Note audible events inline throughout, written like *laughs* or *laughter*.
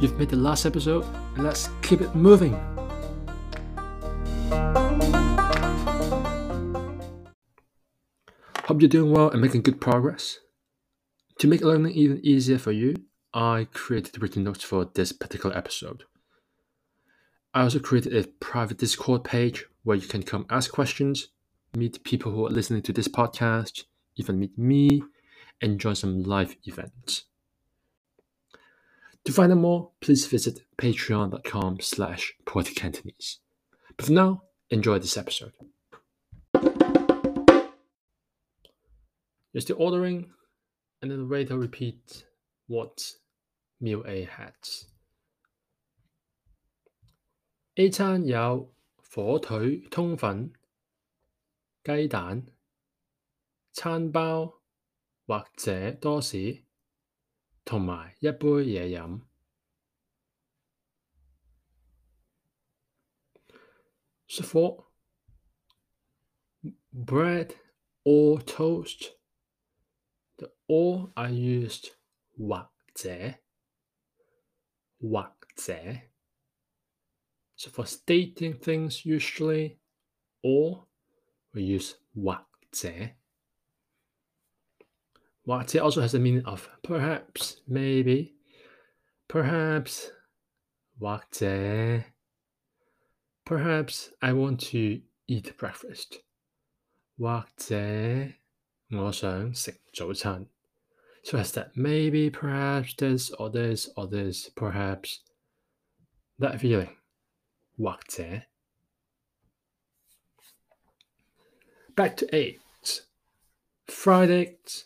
You've made the last episode, and let's keep it moving. Hope you're doing well and making good progress. To make learning even easier for you, I created written notes for this particular episode. I also created a private Discord page where you can come ask questions, meet people who are listening to this podcast, even meet me, and join some live events. To find out more, please visit patreon.com slash poeticcantonese. But for now, enjoy this episode. You're still ordering, and then the waiter repeats what meal A had. A 餐有火腿通粉、鸡蛋、餐包或者多士， 同埋一杯嘢饮。So for bread or toast, the or I used 或者或者。So for stating things usually, or we use 或者。 或者 also has the meaning of perhaps, maybe, perhaps 或者 perhaps I want to eat breakfast 或者我想食早餐。So has that maybe, perhaps this or this or this, perhaps that feeling. 或者 Back to eggs. Fried eggs.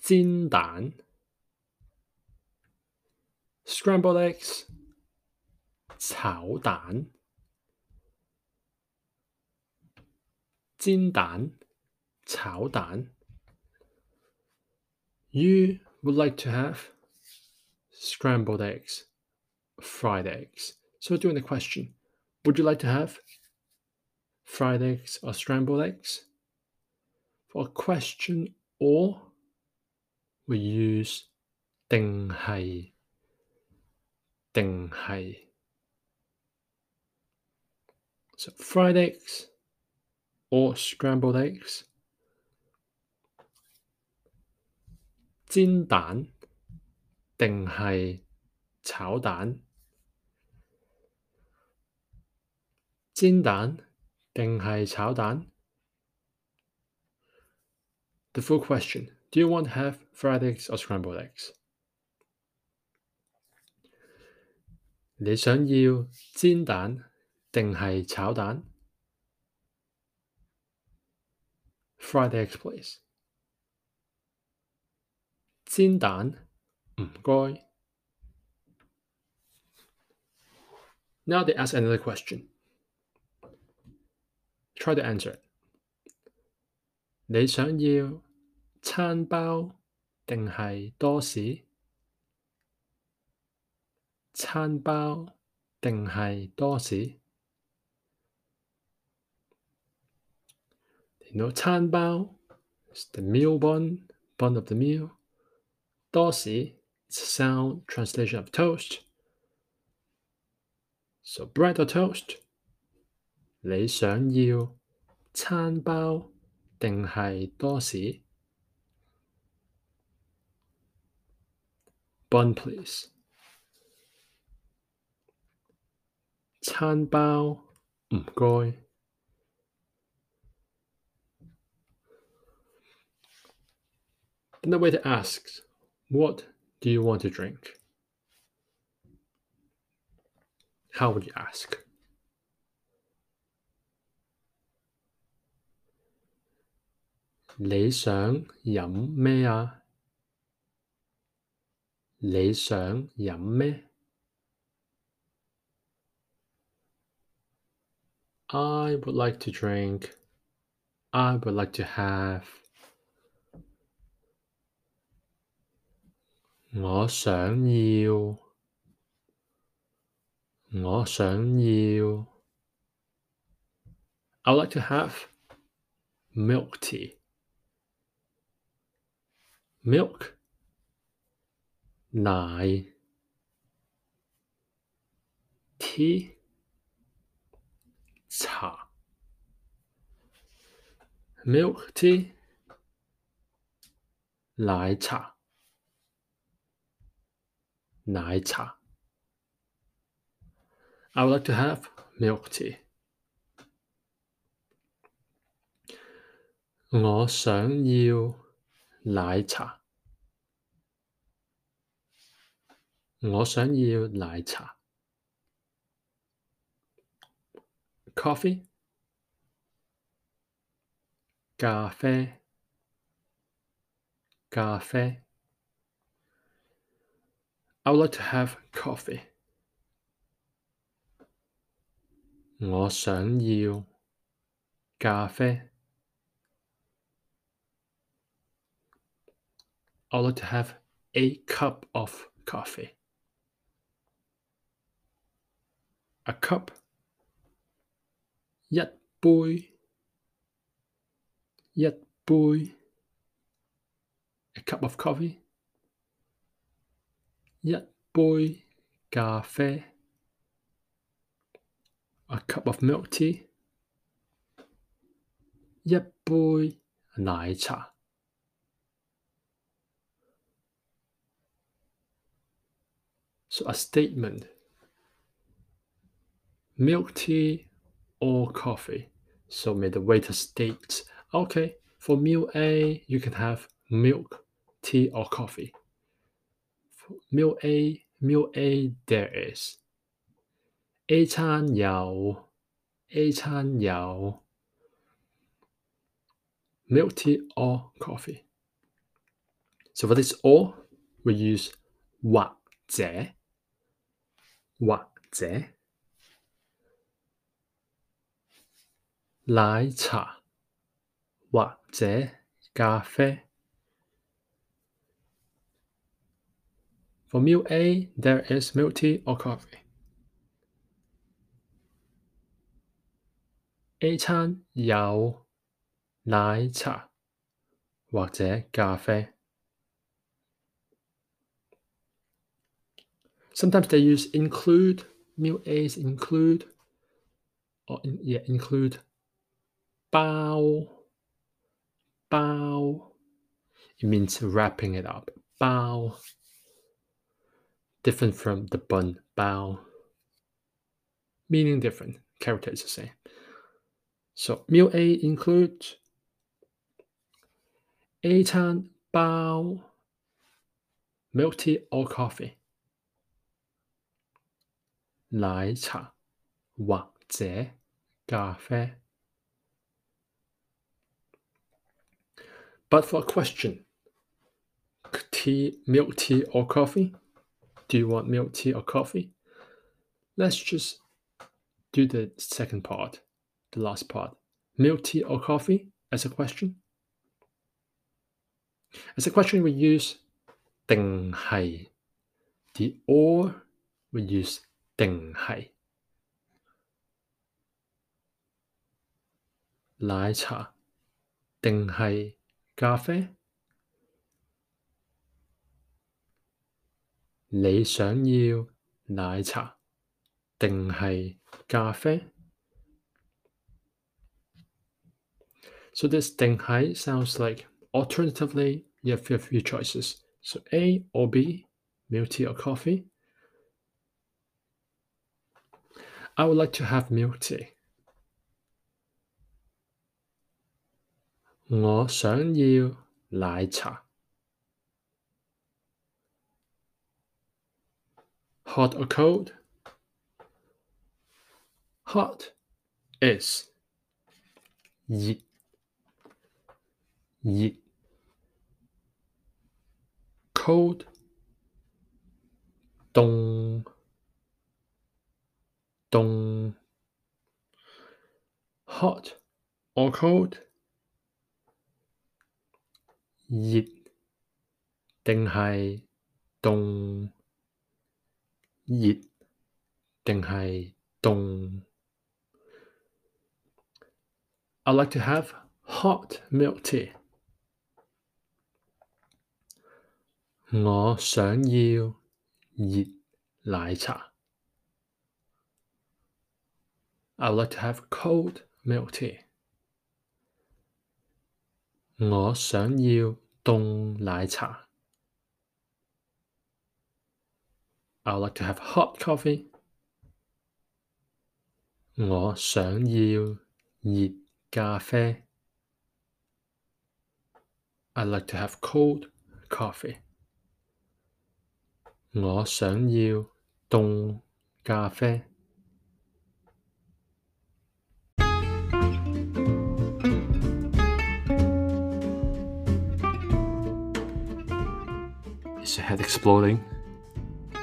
煎蛋 Scrambled eggs. 炒蛋煎蛋炒蛋 You would like to have scrambled eggs, fried eggs. So doing the question, would you like to have fried eggs or scrambled eggs? For a question or, we use 定系定系 So fried eggs or scrambled eggs. 煎蛋定系炒蛋？煎蛋定系炒蛋？The full question. Do you want to have fried eggs or scrambled eggs? 你想要煎蛋定系炒蛋？Fried eggs, please. 煎蛋，唔该。Now they ask another question. Try to answer it. 你想要 餐包定係多士？餐包定係多士？你 know 餐包 is the meal bun, bun of the meal. 多士 is a sound translation of toast. So bread or toast? 你想要餐包定係多士 bun, please. Chan bao. Mm. Then the waiter asks, What do you want to drink? How would you ask? Lei Shang Yam Mea. 你想饮咩？I would like to drink. I would like to have. 我想要。我想要。I would like to have milk tea. Milk 奶 tea 茶，milk tea 奶茶奶茶。I would like to have milk tea。我想要奶茶。 我想要奶茶。Coffee，咖啡，咖啡。I would like to have coffee。我想要咖啡。I would like to have a cup of coffee. a cup. yet boy. yet boy. A cup of coffee. yet boy. Cafe. A cup of milk tea. yet boy. So a statement milk tea or coffee. So may the waiter state, okay, for meal A, you can have milk, tea, or coffee. For meal A, meal A, there is A 餐有 A 餐有 milk tea or coffee. So for this or, we use 或者或者 奶茶或者咖啡。For meal A, there is milk tea or coffee. A 餐有奶茶或者咖啡。Sometimes they use include, meal A's include, or in, yeah, include 包包 it means wrapping it up 包 different from the bun 包 meaning different character is the same so meal A includes A 餐包 milk tea or coffee 奶茶或者咖啡 But for a question, tea, milk tea or coffee? Do you want milk tea or coffee? Let's just do the second part, the last part. Milk tea or coffee as a question? As a question, we use 定系. The or we use 定系.奶茶定系。 奶茶定系咖啡？你想要奶茶定系咖啡？So this 定系 sounds like alternatively you have a few choices. So A or B, milk tea or coffee. I would like to have milk tea. 我想要奶茶。Hot or cold? Hot is 熱熱 cold 凍凍 hot or cold 熱定係凍？熱定係凍？I like to have hot milk tea。我想要熱奶茶。 I would like to have cold milk tea. 我想要凍奶茶。I would like to have hot coffee. 我想要熱咖啡。I'd like to have cold coffee. 我想要凍咖啡。 Your head exploding?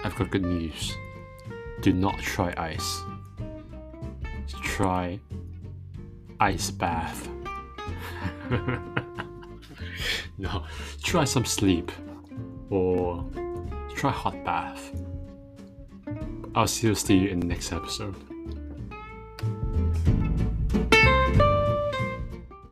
I've got good news. Do not try ice. Try ice bath. *laughs* no, try some sleep or try hot bath. I'll see you in the next episode.